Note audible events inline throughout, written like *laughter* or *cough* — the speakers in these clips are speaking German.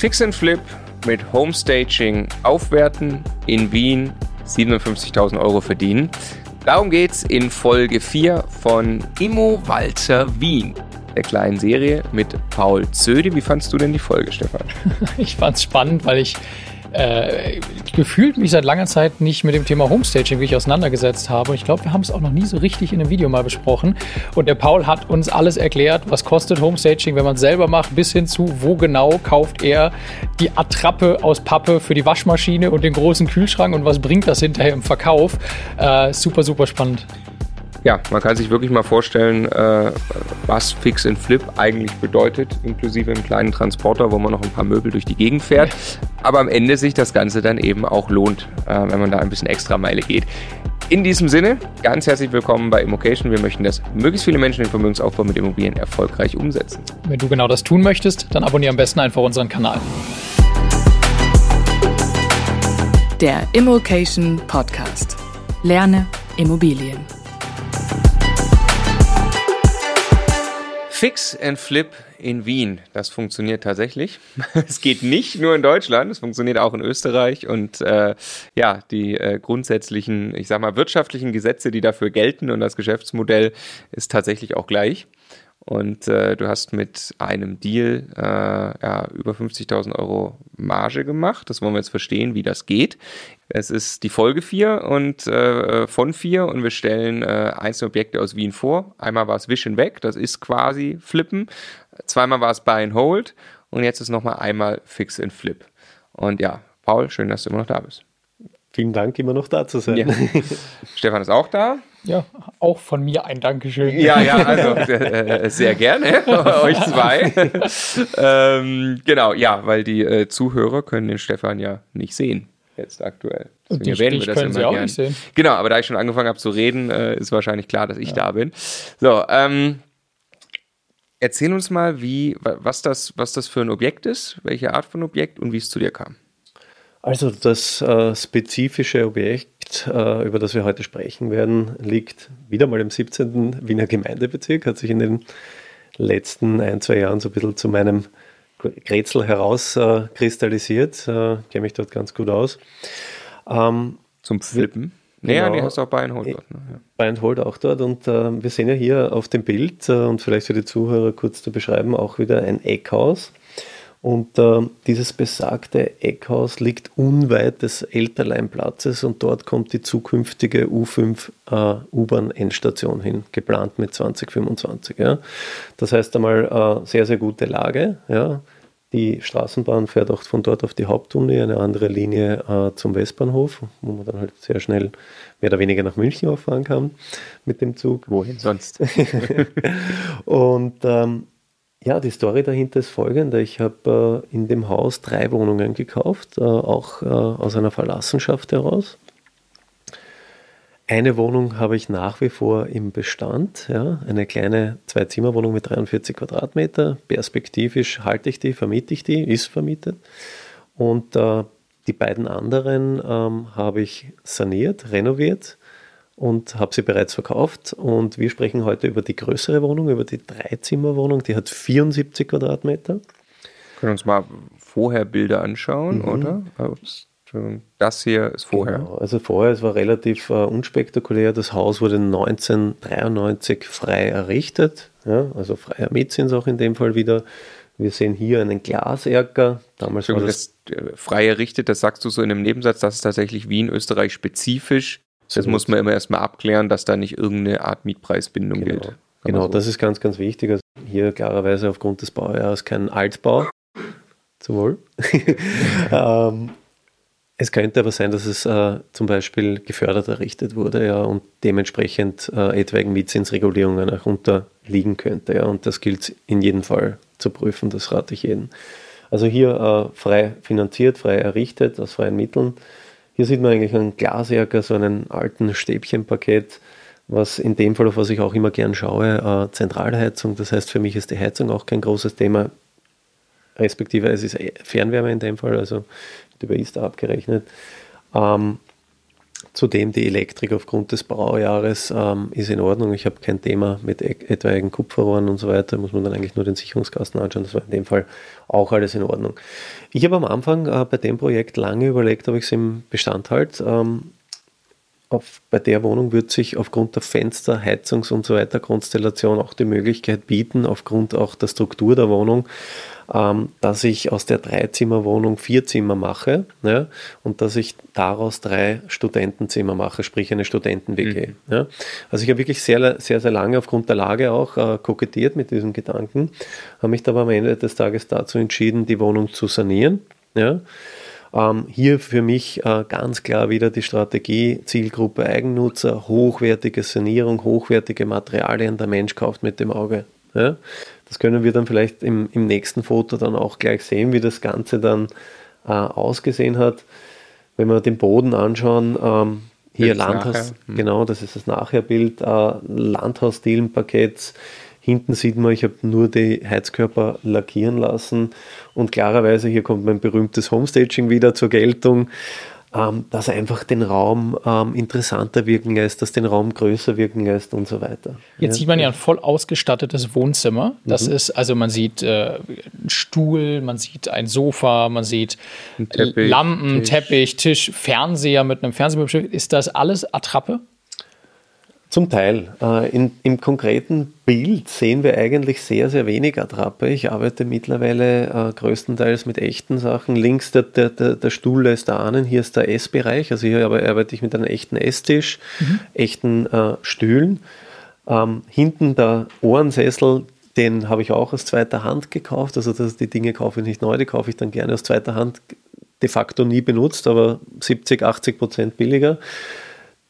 Fix and Flip mit Homestaging aufwerten in Wien 57.000 Euro verdienen. Darum geht's in Folge 4 von Immo Walzer Wien, der kleinen Serie mit Paul Zöde. Wie fandst du denn die Folge, Stefan? *laughs* Ich fand's spannend, weil ich äh, gefühlt mich seit langer Zeit nicht mit dem Thema Homestaging wirklich auseinandergesetzt habe. Ich glaube, wir haben es auch noch nie so richtig in einem Video mal besprochen. Und der Paul hat uns alles erklärt, was kostet Homestaging, wenn man es selber macht, bis hin zu, wo genau kauft er die Attrappe aus Pappe für die Waschmaschine und den großen Kühlschrank und was bringt das hinterher im Verkauf. Äh, super, super spannend ja, man kann sich wirklich mal vorstellen, äh, was Fix and Flip eigentlich bedeutet, inklusive einem kleinen Transporter, wo man noch ein paar Möbel durch die Gegend fährt. Aber am Ende sich das Ganze dann eben auch lohnt, äh, wenn man da ein bisschen extra Meile geht. In diesem Sinne, ganz herzlich willkommen bei Immocation. Wir möchten, dass möglichst viele Menschen den Vermögensaufbau mit Immobilien erfolgreich umsetzen. Wenn du genau das tun möchtest, dann abonniere am besten einfach unseren Kanal. Der Immocation Podcast. Lerne Immobilien. Fix and Flip in Wien. Das funktioniert tatsächlich. *laughs* Es geht nicht nur in Deutschland, es funktioniert auch in Österreich und äh, ja, die äh, grundsätzlichen, ich sag mal, wirtschaftlichen Gesetze, die dafür gelten und das Geschäftsmodell ist tatsächlich auch gleich. Und äh, du hast mit einem Deal äh, ja, über 50.000 Euro Marge gemacht. Das wollen wir jetzt verstehen, wie das geht. Es ist die Folge 4 und äh, von 4 und wir stellen äh, einzelne Objekte aus Wien vor. Einmal war es Wish and Weg, das ist quasi Flippen. Zweimal war es Buy and Hold und jetzt ist nochmal einmal Fix and Flip. Und ja, Paul, schön, dass du immer noch da bist. Vielen Dank, immer noch da zu sein. Ja. *laughs* Stefan ist auch da. Ja, auch von mir ein Dankeschön. Ja, ja, also *laughs* äh, sehr gerne, *laughs* euch zwei. ähm, genau, ja, weil die äh, Zuhörer können den Stefan ja nicht sehen, jetzt aktuell. Deswegen erwähnen wir das können immer sie auch gern. nicht sehen. Genau, aber da ich schon angefangen habe zu reden, äh, ist wahrscheinlich klar, dass ich ja. da bin. So, ähm, erzähl uns mal, wie, was das, was das für ein Objekt ist, welche Art von Objekt und wie es zu dir kam. Also das äh, spezifische Objekt, äh, über das wir heute sprechen werden, liegt wieder mal im 17. Wiener Gemeindebezirk, hat sich in den letzten ein, zwei Jahren so ein bisschen zu meinem Grätzl herauskristallisiert. Äh, Kenne mich dort ganz gut aus. Ähm, Zum Flippen? Genau, nee, die hast du auch Buy and Hold dort. Ne? Ja. Buy and Hold auch dort. Und äh, wir sehen ja hier auf dem Bild, äh, und vielleicht für die Zuhörer kurz zu beschreiben, auch wieder ein Eckhaus. Und äh, dieses besagte Eckhaus liegt unweit des Elterleinplatzes und dort kommt die zukünftige U5 äh, U-Bahn-Endstation hin, geplant mit 2025. Ja. Das heißt einmal äh, sehr, sehr gute Lage. Ja. Die Straßenbahn fährt auch von dort auf die Hauptuni, eine andere Linie äh, zum Westbahnhof, wo man dann halt sehr schnell mehr oder weniger nach München auffahren kann mit dem Zug. Wohin sonst? *laughs* und ähm, ja, die Story dahinter ist folgende. Ich habe äh, in dem Haus drei Wohnungen gekauft, äh, auch äh, aus einer Verlassenschaft heraus. Eine Wohnung habe ich nach wie vor im Bestand, ja, eine kleine Zwei-Zimmer-Wohnung mit 43 Quadratmeter. Perspektivisch halte ich die, vermiete ich die, ist vermietet. Und äh, die beiden anderen ähm, habe ich saniert, renoviert und habe sie bereits verkauft. Und wir sprechen heute über die größere Wohnung, über die Dreizimmerwohnung. Die hat 74 Quadratmeter. Wir können uns mal vorher Bilder anschauen, mhm. oder? Das hier ist vorher. Genau, also vorher, es war relativ uh, unspektakulär. Das Haus wurde 1993 frei errichtet. Ja, also freier Mietzins auch in dem Fall wieder. Wir sehen hier einen Glaserker. Damals war das, das äh, frei errichtet, das sagst du so in einem Nebensatz, das ist tatsächlich Wien, Österreich spezifisch das muss man immer erstmal abklären, dass da nicht irgendeine Art Mietpreisbindung genau. gilt. Genau, so. das ist ganz, ganz wichtig. Also hier klarerweise aufgrund des Baujahres kein Altbau. Zum Wohl. *laughs* ähm, es könnte aber sein, dass es äh, zum Beispiel gefördert errichtet wurde ja, und dementsprechend äh, etwaigen Mietzinsregulierungen auch unterliegen könnte. Ja, und das gilt in jedem Fall zu prüfen, das rate ich jedem. Also hier äh, frei finanziert, frei errichtet, aus freien Mitteln. Hier sieht man eigentlich einen Glaserker, so einen alten Stäbchenpaket, was in dem Fall, auf was ich auch immer gern schaue, äh, Zentralheizung. Das heißt, für mich ist die Heizung auch kein großes Thema, respektive es ist Fernwärme in dem Fall, also über ISTA abgerechnet. Ähm, zudem die Elektrik aufgrund des Baujahres ähm, ist in Ordnung. Ich habe kein Thema mit e etwaigen Kupferrohren und so weiter. Muss man dann eigentlich nur den Sicherungskasten anschauen. Das war in dem Fall auch alles in Ordnung. Ich habe am Anfang äh, bei dem Projekt lange überlegt, ob ich es im Bestand halte. Ähm, auf, bei der Wohnung wird sich aufgrund der Fenster, Heizungs- und so weiter Konstellation auch die Möglichkeit bieten, aufgrund auch der Struktur der Wohnung, ähm, dass ich aus der Dreizimmerwohnung vier Zimmer mache ja, und dass ich daraus drei Studentenzimmer mache, sprich eine Studenten-WG. Mhm. Ja. Also ich habe wirklich sehr, sehr, sehr lange aufgrund der Lage auch äh, kokettiert mit diesem Gedanken, habe mich aber am Ende des Tages dazu entschieden, die Wohnung zu sanieren. Ja. Ähm, hier für mich äh, ganz klar wieder die Strategie, Zielgruppe Eigennutzer, hochwertige Sanierung, hochwertige Materialien, der Mensch kauft mit dem Auge. Ja? Das können wir dann vielleicht im, im nächsten Foto dann auch gleich sehen, wie das Ganze dann äh, ausgesehen hat. Wenn wir den Boden anschauen, ähm, hier Landhaus, hm. genau, das ist das Nachherbild, äh, Landhausstilenparketts. Hinten sieht man, ich habe nur die Heizkörper lackieren lassen und klarerweise hier kommt mein berühmtes Homestaging wieder zur Geltung ähm, dass er einfach den Raum ähm, interessanter wirken lässt, dass den Raum größer wirken lässt und so weiter. Jetzt ja. sieht man ja ein voll ausgestattetes Wohnzimmer. Das mhm. ist, also man sieht äh, einen Stuhl, man sieht ein Sofa, man sieht Teppich, Lampen, Tisch. Teppich, Tisch, Fernseher mit einem Fernseher. Ist das alles Attrappe? Zum Teil. Äh, in, Im konkreten Bild sehen wir eigentlich sehr, sehr wenig Attrappe. Ich arbeite mittlerweile äh, größtenteils mit echten Sachen. Links der, der, der, der Stuhl lässt da ahnen, hier ist der Essbereich. Also hier arbeite ich mit einem echten Esstisch, mhm. echten äh, Stühlen. Ähm, hinten der Ohrensessel, den habe ich auch aus zweiter Hand gekauft. Also das, die Dinge kaufe ich nicht neu, die kaufe ich dann gerne aus zweiter Hand. De facto nie benutzt, aber 70, 80 Prozent billiger.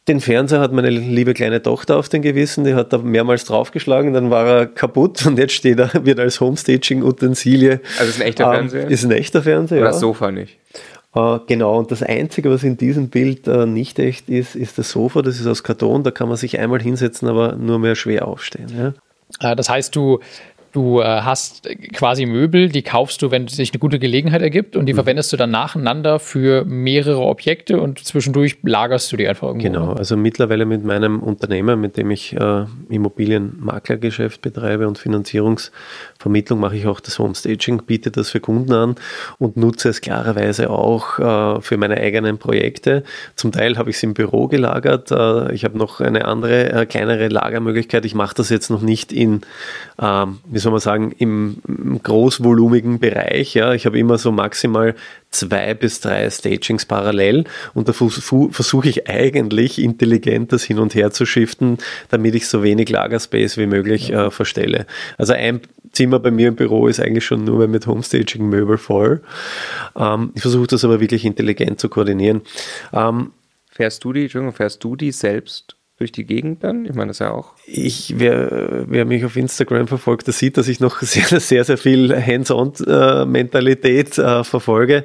Den Fernseher hat meine liebe kleine Tochter auf den Gewissen, die hat da mehrmals draufgeschlagen, dann war er kaputt *laughs* und jetzt steht er, wird als Homestaging-Utensilie. Also ist ein echter ähm, Fernseher? Ist ein echter Fernseher. Oder ja. das Sofa nicht? Äh, genau, und das Einzige, was in diesem Bild äh, nicht echt ist, ist das Sofa. Das ist aus Karton, da kann man sich einmal hinsetzen, aber nur mehr schwer aufstehen. Ja? Äh, das heißt, du Du äh, hast quasi Möbel, die kaufst du, wenn sich eine gute Gelegenheit ergibt und die mhm. verwendest du dann nacheinander für mehrere Objekte und zwischendurch lagerst du die einfach irgendwo. Genau, also mittlerweile mit meinem Unternehmen, mit dem ich äh, Immobilienmaklergeschäft betreibe und Finanzierungsvermittlung, mache ich auch das Homestaging, biete das für Kunden an und nutze es klarerweise auch äh, für meine eigenen Projekte. Zum Teil habe ich es im Büro gelagert. Äh, ich habe noch eine andere, äh, kleinere Lagermöglichkeit. Ich mache das jetzt noch nicht in, ähm, soll man sagen, im großvolumigen Bereich. Ja. Ich habe immer so maximal zwei bis drei Stagings parallel und da versuche ich eigentlich intelligent das hin und her zu shiften, damit ich so wenig Lagerspace wie möglich äh, verstelle. Also ein Zimmer bei mir im Büro ist eigentlich schon nur mit Homestaging Möbel voll. Ähm, ich versuche das aber wirklich intelligent zu koordinieren. Ähm, fährst du die, Entschuldigung, fährst du die selbst durch die Gegend dann? Ich meine, das ist ja auch. Ich, wer, wer mich auf Instagram verfolgt, der sieht, dass ich noch *laughs* sehr, sehr, sehr viel Hands-on-Mentalität äh, verfolge.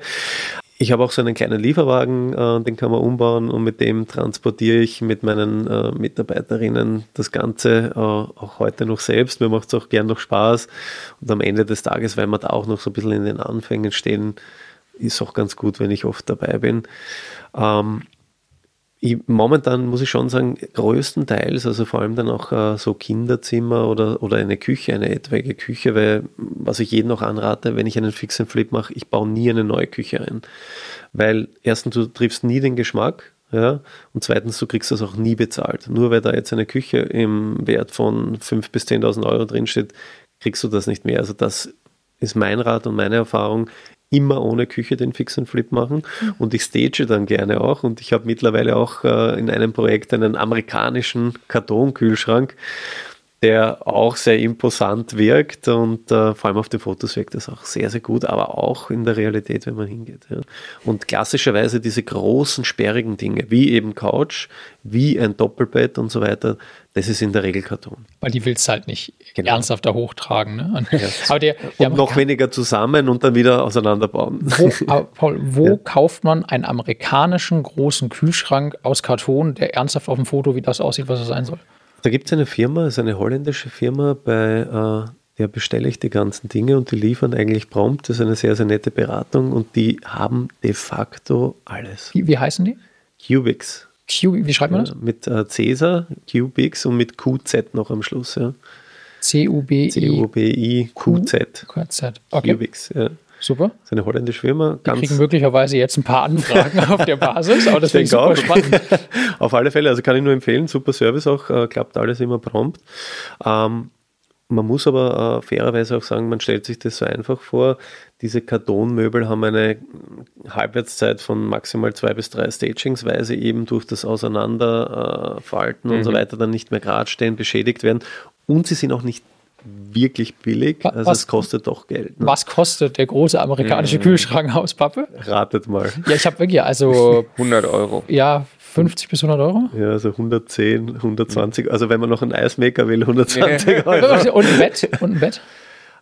Ich habe auch so einen kleinen Lieferwagen, äh, den kann man umbauen und mit dem transportiere ich mit meinen äh, Mitarbeiterinnen das Ganze äh, auch heute noch selbst. Mir macht es auch gern noch Spaß und am Ende des Tages, weil wir da auch noch so ein bisschen in den Anfängen stehen, ist auch ganz gut, wenn ich oft dabei bin. Ähm, ich, momentan muss ich schon sagen, größtenteils, also vor allem dann auch äh, so Kinderzimmer oder, oder eine Küche, eine etwaige Küche, weil was ich jedem noch anrate, wenn ich einen Fix Flip mache, ich baue nie eine neue Küche ein. Weil erstens, du triffst nie den Geschmack, ja, und zweitens, du kriegst das auch nie bezahlt. Nur weil da jetzt eine Küche im Wert von 5.000 bis 10.000 Euro drinsteht, kriegst du das nicht mehr. Also das ist mein Rat und meine Erfahrung immer ohne Küche den Fix and Flip machen. Und ich stage dann gerne auch. Und ich habe mittlerweile auch äh, in einem Projekt einen amerikanischen Kartonkühlschrank, der auch sehr imposant wirkt und äh, vor allem auf den Fotos wirkt das auch sehr, sehr gut, aber auch in der Realität, wenn man hingeht. Ja. Und klassischerweise diese großen, sperrigen Dinge, wie eben Couch, wie ein Doppelbett und so weiter, das ist in der Regel Karton. Weil die willst du halt nicht genau. ernsthaft da hochtragen. Ne? *laughs* Ja. aber der, der und noch weniger zusammen und dann wieder auseinanderbauen. Wo, Paul, wo ja. kauft man einen amerikanischen großen Kühlschrank aus Karton, der ernsthaft auf dem Foto wie das aussieht, was er sein soll? Da gibt es eine Firma, ist eine holländische Firma, bei äh, der bestelle ich die ganzen Dinge und die liefern eigentlich prompt. Das ist eine sehr, sehr nette Beratung und die haben de facto alles. Wie, heißen die? Cubix. Q, wie schreibt man Ja, das? mit äh, Cäsar, Cubix und mit QZ noch am Schluss. Ja. C-U-B-I. C-U-B-I-Q-Z. QZ. Okay, Cubix, ja. Super. Das eine holländische Firma. Wir kriegen möglicherweise jetzt ein paar Anfragen *laughs* auf der Basis, aber das finde ich super auch. spannend. Auf alle Fälle, also kann ich nur empfehlen, super Service auch, äh, klappt alles immer prompt. Ähm, man muss aber äh, fairerweise auch sagen, man stellt sich das so einfach vor, diese Kartonmöbel haben eine Halbwertszeit von maximal zwei bis drei Stagings, weil sie eben durch das Auseinanderfalten äh, falten und so Mhm. weiter dann nicht mehr gerade stehen, beschädigt werden und sie sind auch nicht wirklich billig, also was- es kostet doch Geld. Ne? Was kostet der große Mhm. amerikanische Kühlschrank aus Pappe? Ratet mal. Ja, ich habe wirklich, also *laughs* 100 Euro. ja, 50 bis 100 Euro. Ja, also 110, 120, also wenn man noch einen Eismaker will, 120 Euro. *laughs* Und ein Bett. Und ein Bett.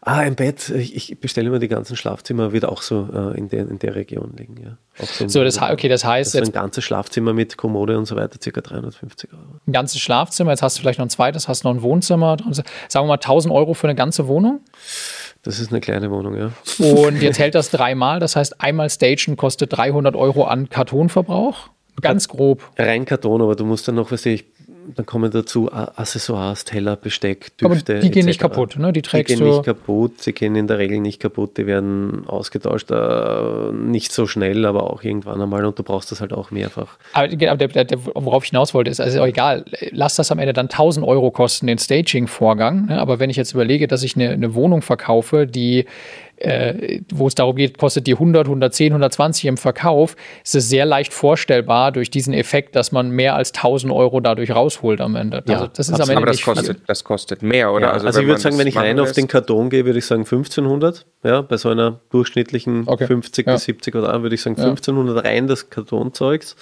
Ah, ein Bett. Ich, ich bestelle immer die ganzen Schlafzimmer, wird auch so äh, in, der, in der Region liegen. Ja. So, So, das, okay, das heißt, das ist ein jetzt ganzes Schlafzimmer mit Kommode und so weiter, circa 350 Euro. ein ganzes Schlafzimmer, jetzt hast du vielleicht noch ein zweites, hast noch ein Wohnzimmer. Sagen wir mal 1000 Euro für eine ganze Wohnung. Das ist eine kleine Wohnung, ja. Und jetzt hält das *laughs* dreimal. Das heißt, einmal Stagen kostet 300 Euro an Kartonverbrauch. Ganz grob. Rein Karton, aber du musst dann noch, was ich, dann kommen dazu Accessoires, Teller, Besteck, Aber Düfte. die gehen nicht etc. kaputt, ne? Die Die trägst gehen du. nicht kaputt, sie gehen in der Regel nicht kaputt, die werden ausgetauscht, äh, nicht so schnell, aber auch irgendwann einmal und du brauchst das halt auch mehrfach. Aber der, der, der, der, worauf ich hinaus wollte, ist, also auch egal, lass das am Ende dann 1000 Euro kosten, den Staging-Vorgang. Ne? Aber wenn ich jetzt überlege, dass ich eine, eine Wohnung verkaufe, die, äh, wo es darum geht, kostet die 100, 110, 120 im Verkauf, ist es sehr leicht vorstellbar durch diesen Effekt, dass man mehr als 1000 Euro dadurch rausholt am Ende. Ja, also das ist am. Ende Aber das nicht kostet, das kostet mehr, oder? Ja, also, ich würde sagen, wenn ich rein auf den Karton gehe, würde ich sagen 1500. Ja, bei so einer durchschnittlichen Okay. 50 Ja. bis 70 oder würde ich sagen Ja. 1500 rein das Kartonzeugs.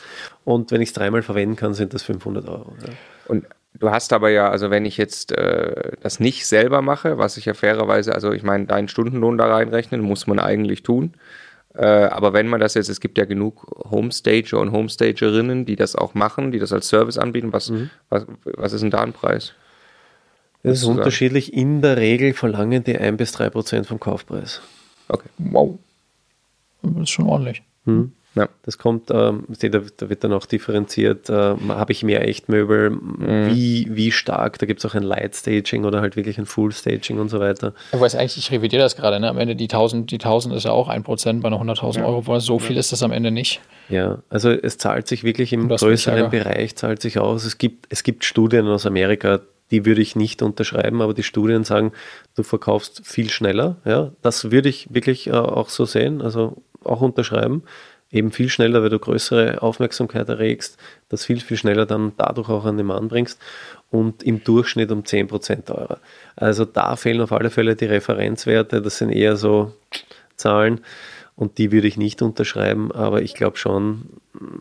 Und wenn ich es dreimal verwenden kann, sind das 500 Euro. Ja. Und du hast aber ja, also wenn ich jetzt äh, das nicht selber mache, was ich ja fairerweise, also ich meine, deinen Stundenlohn da reinrechnen, muss man eigentlich tun. Äh, aber wenn man das jetzt, es gibt ja genug Homestager und Homestagerinnen, die das auch machen, die das als Service anbieten. Was, Mhm. was, was ist denn da ein Preis? Das ist unterschiedlich. In der Regel verlangen die 1 bis 3 Prozent vom Kaufpreis. Okay. Wow. Das ist schon ordentlich. Ja. Das kommt, ähm, ihr, da wird dann auch differenziert, äh, habe ich mehr Echtmöbel, wie, wie stark, da gibt es auch ein Light Staging oder halt wirklich ein Full Staging und so weiter. Ich weiß eigentlich, ich revidiere das gerade. Ne? Am Ende die 1000, die 1000 ist ja auch 1% bei einer 100.000 Euro. Wohnung. So viel ist das am Ende nicht. Ja, also es zahlt sich wirklich im größeren. Bereich, zahlt sich aus. Es gibt, es gibt Studien aus Amerika, die würde ich nicht unterschreiben, aber die Studien sagen, du verkaufst viel schneller. Ja, das würde ich wirklich äh, auch so sehen, also auch unterschreiben. Eben viel schneller, weil du größere Aufmerksamkeit erregst, das viel, viel schneller dann dadurch auch an den Mann bringst und im Durchschnitt um 10% teurer. Also da fehlen auf alle Fälle die Referenzwerte, das sind eher so Zahlen und die würde ich nicht unterschreiben, aber ich glaube schon,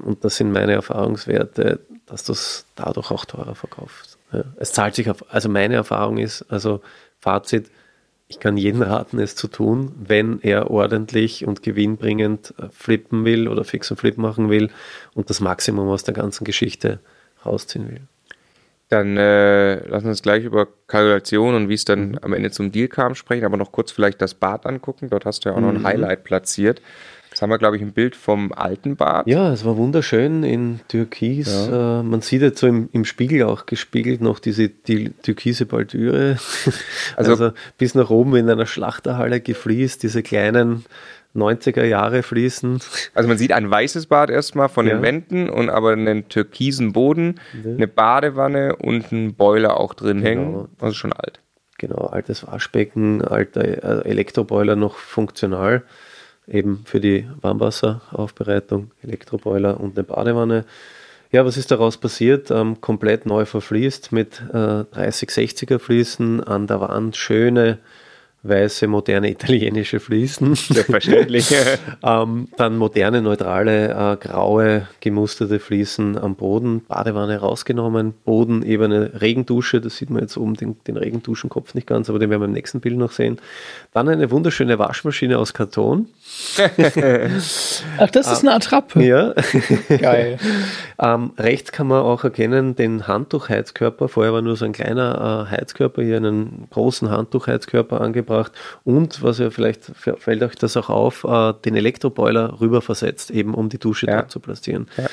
und das sind meine Erfahrungswerte, dass du es dadurch auch teurer verkaufst. Ja. Es zahlt sich auf, also meine Erfahrung ist, also Fazit, ich kann jeden raten, es zu tun, wenn er ordentlich und gewinnbringend äh, flippen will oder fix und flip machen will und das Maximum aus der ganzen Geschichte rausziehen will. Dann äh, lassen wir uns gleich über Kalkulation und wie es dann am Ende zum Deal kam sprechen, aber noch kurz vielleicht das Bad angucken. Dort hast du ja auch noch ein Highlight platziert. Jetzt haben wir, glaube ich, ein Bild vom alten Bad. Ja, es war wunderschön in Türkis. Äh, man sieht jetzt so im, im Spiegel auch gespiegelt noch diese die türkise Baldüre. *laughs* Also- Also, bis nach oben in einer Schlachterhalle gefliest, diese kleinen 90er Jahre Fliesen. Also man sieht ein weißes Bad erstmal von Ja. den Wänden und aber einen türkisen Boden, eine Badewanne und einen Boiler auch drin hängen. Also schon alt. Genau, altes Waschbecken, alter äh, Elektroboiler noch funktional, eben für die Warmwasseraufbereitung, Elektroboiler und eine Badewanne. Ja, was ist daraus passiert? Ähm, komplett neu verfließt mit äh, 30-60er Fliesen, an der Wand schöne weiße, moderne italienische Fliesen. Selbstverständlich. *laughs* Ähm, dann moderne, neutrale, äh, graue, gemusterte Fliesen am Boden, Badewanne rausgenommen, Boden eben eine Regendusche, das sieht man jetzt oben den, den Regenduschenkopf nicht ganz, aber den werden wir im nächsten Bild noch sehen. Dann eine wunderschöne Waschmaschine aus Karton. Ach, das ist eine Attrappe. Ja. Geil. *laughs* ähm, rechts kann man auch erkennen den Handtuchheizkörper. Vorher war nur so ein kleiner äh, Heizkörper, hier einen großen Handtuchheizkörper angebracht und was ja vielleicht fällt euch das auch auf, äh, den Elektroboiler rüber versetzt, eben um die Dusche Ja. dort zu platzieren. Ja.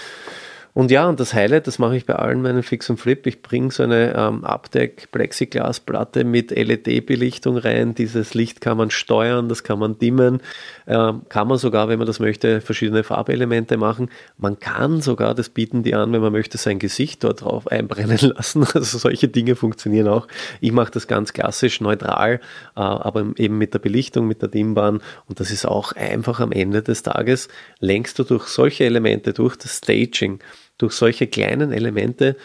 Und ja, und das Highlight, das mache ich bei allen meinen Fix und Flip. Ich bringe so eine ähm, Abdeck Plexiglasplatte mit LED-Belichtung rein. Dieses Licht kann man steuern, das kann man dimmen. Ähm, kann man sogar, wenn man das möchte, verschiedene Farbelemente machen. Man kann sogar, das bieten die an, wenn man möchte, sein Gesicht dort drauf einbrennen *laughs* lassen. Also solche Dinge funktionieren auch. Ich mache das ganz klassisch, neutral, äh, aber eben mit der Belichtung, mit der Dimmbahn. Und das ist auch einfach am Ende des Tages, lenkst du durch solche Elemente, durch das Staging, durch solche kleinen Elemente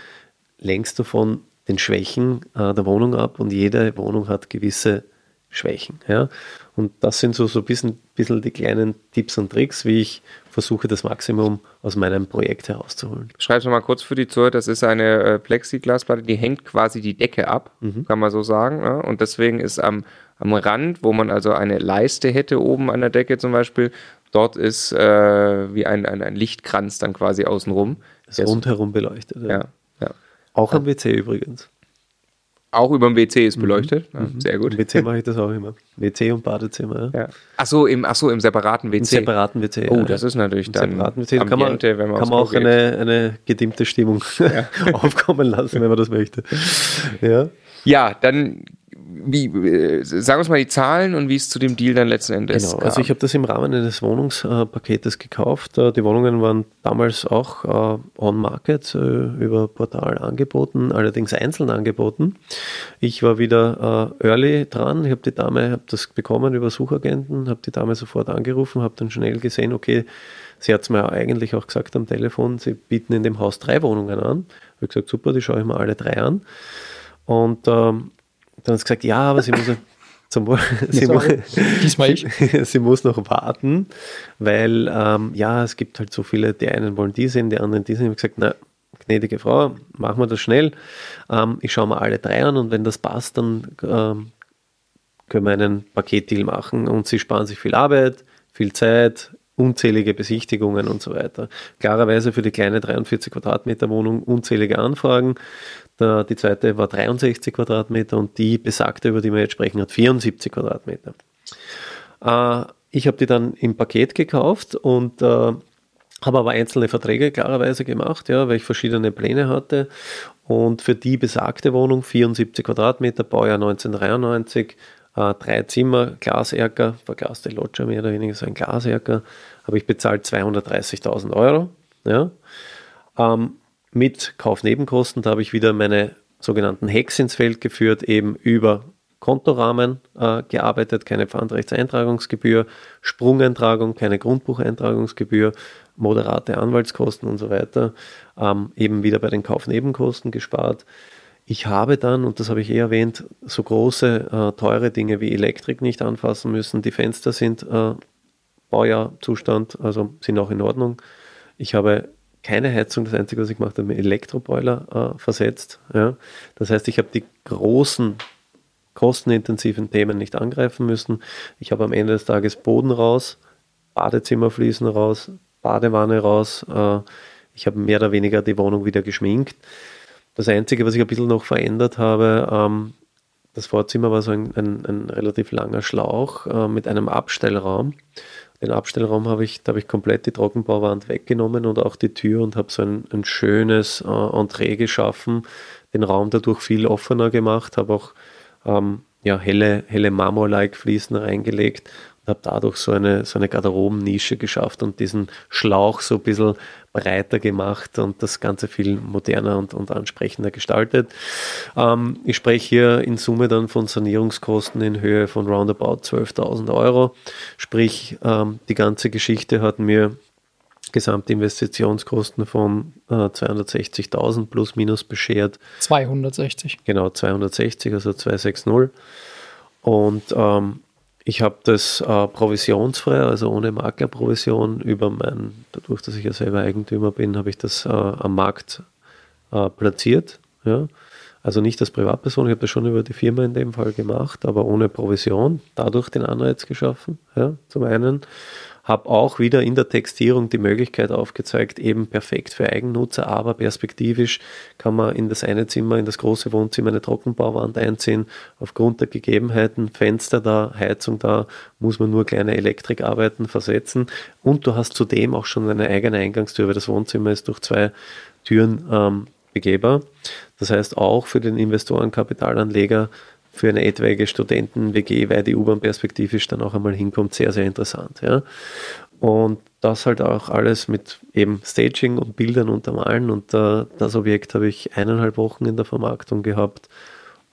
lenkst du von den Schwächen äh, der Wohnung ab und jede Wohnung hat gewisse Schwächen. Ja? Und das sind so, so ein bisschen, bisschen die kleinen Tipps und Tricks, wie ich versuche, das Maximum aus meinem Projekt herauszuholen. Schreib es mal kurz für die Zuhörer, das ist eine äh, Plexiglasplatte, die hängt quasi die Decke ab, mhm. kann man so sagen. Ne? Und deswegen ist am, am Rand, wo man also eine Leiste hätte oben an der Decke zum Beispiel, dort ist äh, wie ein, ein, ein Lichtkranz dann quasi außenrum. Ist rundherum beleuchtet. Ja. ja, ja. Auch am WC übrigens. Auch über dem WC ist mhm. beleuchtet. Mhm. Ja, sehr gut. Im WC mache ich das auch immer. WC und Badezimmer. Ja. Ach, so, im, ach so, im separaten WC. Im separaten WC. Oh, das ist natürlich Im dann. Separaten WC. Ambiente, kann man, wenn man, kann man auch eine, eine gedimmte Stimmung *laughs* aufkommen lassen, wenn man das möchte. *laughs* Ja. Ja, dann wie, äh, sag uns mal die Zahlen und wie es zu dem Deal dann letzten Endes Genau, kam. also ich habe das im Rahmen eines Wohnungspaketes gekauft. Äh, die Wohnungen waren damals auch äh, on market über Portal angeboten, allerdings einzeln angeboten. Ich war wieder early dran. Ich habe die Dame, habe das bekommen über Suchagenten, habe die Dame sofort angerufen, habe dann schnell gesehen, okay, sie hat es mir eigentlich auch gesagt am Telefon, sie bieten in dem Haus drei Wohnungen an. Ich habe gesagt, super, die schaue ich mir alle drei an. Und ähm, dann hat sie gesagt, ja, aber sie muss *laughs* zum, sie, muss, Diesmal ich. *laughs* sie muss noch warten, weil ähm, ja, es gibt halt so viele, die einen wollen die sehen, die anderen die sehen. Ich habe gesagt, na, gnädige Frau, machen wir das schnell. Ähm, ich schaue mir alle drei an und wenn das passt, dann ähm, können wir einen Paketdeal machen und sie sparen sich viel Arbeit, viel Zeit, unzählige Besichtigungen und so weiter. Klarerweise für die kleine 43 Quadratmeter Wohnung unzählige Anfragen. Der, die zweite war 63 Quadratmeter und die besagte, über die wir jetzt sprechen, hat 74 Quadratmeter. Äh, ich habe die dann im Paket gekauft und äh, habe aber einzelne Verträge klarerweise gemacht, ja, weil ich verschiedene Pläne hatte. Und für die besagte Wohnung, 74 Quadratmeter, Baujahr 1993, äh, drei Zimmer, Glaserker, verglaste Loggia mehr oder weniger, so ein Glaserker, habe ich bezahlt 230.000 Euro. Ja. Ähm, mit Kaufnebenkosten, da habe ich wieder meine sogenannten Hacks ins Feld geführt, eben über Kontorahmen äh, gearbeitet, keine Pfandrechtseintragungsgebühr, Sprungeintragung, keine Grundbucheintragungsgebühr, moderate Anwaltskosten und so weiter, ähm, eben wieder bei den Kaufnebenkosten gespart. Ich habe dann, und das habe ich eh erwähnt, so große, äh, teure Dinge wie Elektrik nicht anfassen müssen. Die Fenster sind äh, Baujahrzustand, also sind auch in Ordnung. Ich habe keine Heizung. Das Einzige, was ich gemacht habe, mir Elektroboiler äh, versetzt. Ja. Das heißt, ich habe die großen, kostenintensiven Themen nicht angreifen müssen. Ich habe am Ende des Tages Boden raus, Badezimmerfliesen raus, Badewanne raus. Äh, ich habe mehr oder weniger die Wohnung wieder geschminkt. Das Einzige, was ich ein bisschen noch verändert habe, ähm, das Vorzimmer war so ein, ein, ein relativ langer Schlauch äh, mit einem Abstellraum. Den Abstellraum habe ich, da habe ich komplett die Trockenbauwand weggenommen und auch die Tür und habe so ein, ein schönes äh, Entree geschaffen, den Raum dadurch viel offener gemacht, habe auch ähm, ja, helle, helle Marmor-like Fliesen reingelegt und habe dadurch so eine, so eine Garderobennische geschafft und diesen Schlauch so ein bisschen breiter gemacht und das Ganze viel moderner und, und ansprechender gestaltet. Ähm, ich spreche hier in Summe dann von Sanierungskosten in Höhe von roundabout 12.000 Euro. Sprich, ähm, die ganze Geschichte hat mir Gesamtinvestitionskosten von äh, 260.000 plus minus beschert. 260. Genau, 260, also 260. Und ähm, ich habe das äh, provisionsfrei, also ohne Maklerprovision über mein, dadurch, dass ich ja selber Eigentümer bin, habe ich das äh, am Markt äh, platziert. Ja. Also nicht als Privatperson, ich habe das schon über die Firma in dem Fall gemacht, aber ohne Provision, dadurch den Anreiz geschaffen, ja, zum einen. Habe auch wieder in der Textierung die Möglichkeit aufgezeigt, eben perfekt für Eigennutzer, aber perspektivisch kann man in das eine Zimmer, in das große Wohnzimmer eine Trockenbauwand einziehen. Aufgrund der Gegebenheiten, Fenster da, Heizung da, muss man nur kleine Elektrikarbeiten versetzen. Und du hast zudem auch schon eine eigene Eingangstür, weil das Wohnzimmer ist durch zwei Türen ähm, begehbar. Das heißt auch für den Investoren, Kapitalanleger, für eine etwaige Studenten-WG, weil die U-Bahn perspektivisch dann auch einmal hinkommt, sehr, sehr interessant. Ja. Und das halt auch alles mit eben Staging und Bildern untermalen. Und äh, das Objekt habe ich eineinhalb Wochen in der Vermarktung gehabt.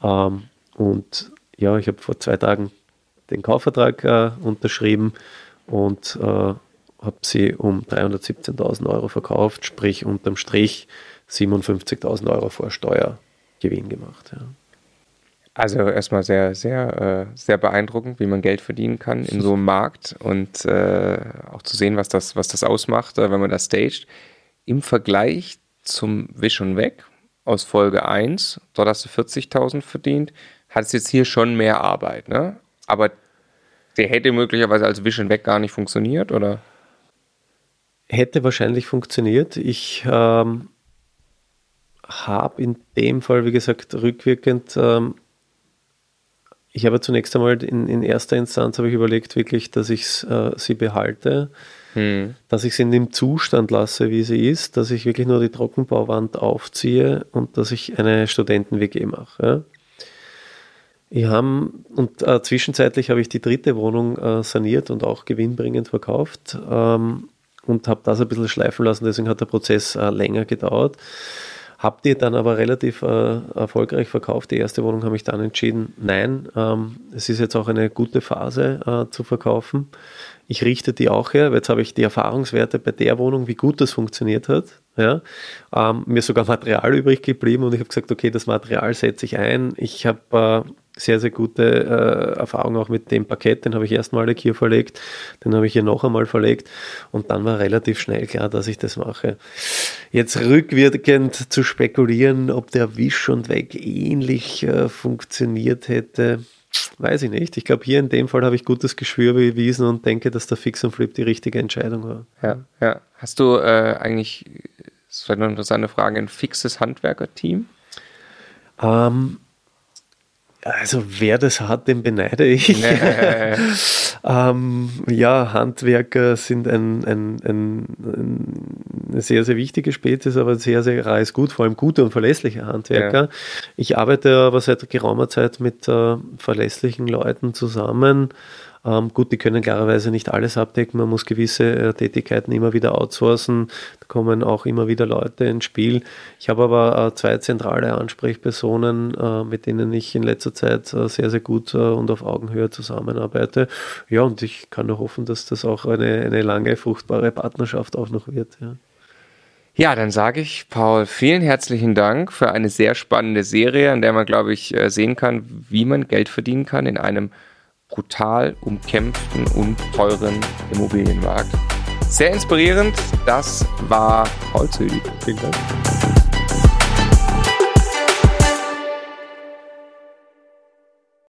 Ähm, und ja, ich habe vor zwei Tagen den Kaufvertrag äh, unterschrieben und äh, habe sie um 317.000 Euro verkauft, sprich unterm Strich 57.000 Euro vor Steuergewinn gemacht. Ja. Also erstmal sehr, sehr, äh, sehr beeindruckend, wie man Geld verdienen kann in so einem Markt und äh, auch zu sehen, was das, was das ausmacht, äh, wenn man das staged. Im Vergleich zum Wisch und Weg aus Folge 1, dort hast du 40.000 verdient, hat es jetzt hier schon mehr Arbeit, ne? Aber der hätte möglicherweise als Wisch und Weg gar nicht funktioniert, oder? Hätte wahrscheinlich funktioniert. Ich ähm, habe in dem Fall, wie gesagt, rückwirkend ähm, ich habe zunächst einmal in, in erster Instanz habe ich überlegt, wirklich, dass ich äh, sie behalte, hm. dass ich sie in dem Zustand lasse, wie sie ist, dass ich wirklich nur die Trockenbauwand aufziehe und dass ich eine Studenten-WG mache. Ja. Ich habe, und äh, zwischenzeitlich habe ich die dritte Wohnung äh, saniert und auch gewinnbringend verkauft ähm, und habe das ein bisschen schleifen lassen, deswegen hat der Prozess äh, länger gedauert. Habt ihr dann aber relativ äh, erfolgreich verkauft. Die erste Wohnung habe ich dann entschieden, nein, ähm, es ist jetzt auch eine gute Phase äh, zu verkaufen. Ich richte die auch her, jetzt habe ich die Erfahrungswerte bei der Wohnung, wie gut das funktioniert hat. Ja, ähm, mir sogar Material übrig geblieben und ich habe gesagt, okay, das Material setze ich ein. Ich habe äh, sehr, sehr gute äh, Erfahrung auch mit dem Parkett. Den habe ich erstmalig hier verlegt, den habe ich hier noch einmal verlegt und dann war relativ schnell klar, dass ich das mache. Jetzt rückwirkend zu spekulieren, ob der Wisch und Weg ähnlich äh, funktioniert hätte, weiß ich nicht. Ich glaube, hier in dem Fall habe ich gutes Geschwür bewiesen und denke, dass der Fix und Flip die richtige Entscheidung war. Ja, ja. Hast du äh, eigentlich, das ist eine interessante Frage, ein fixes Handwerkerteam? Ähm, also wer das hat, den beneide ich. *laughs* Nee. *laughs* ähm, ja, Handwerker sind ein, ein, ein, eine sehr, sehr wichtige Spezies, aber sehr, sehr rares Gut, vor allem gute und verlässliche Handwerker. Ja. Ich arbeite aber seit geraumer Zeit mit äh, verlässlichen Leuten zusammen. Ähm, gut, die können klarerweise nicht alles abdecken. Man muss gewisse äh, Tätigkeiten immer wieder outsourcen. Da kommen auch immer wieder Leute ins Spiel. Ich habe aber äh, zwei zentrale Ansprechpersonen, äh, mit denen ich in letzter Zeit äh, sehr, sehr gut äh, und auf Augenhöhe zusammenarbeite. Ja, und ich kann nur hoffen, dass das auch eine, eine lange, fruchtbare Partnerschaft auch noch wird. Ja. Ja, dann sage ich, Paul, vielen herzlichen Dank für eine sehr spannende Serie, an der man, glaube ich, äh, sehen kann, wie man Geld verdienen kann in einem brutal umkämpften und teuren Immobilienmarkt. Sehr inspirierend, das war Zödi. Vielen Dank.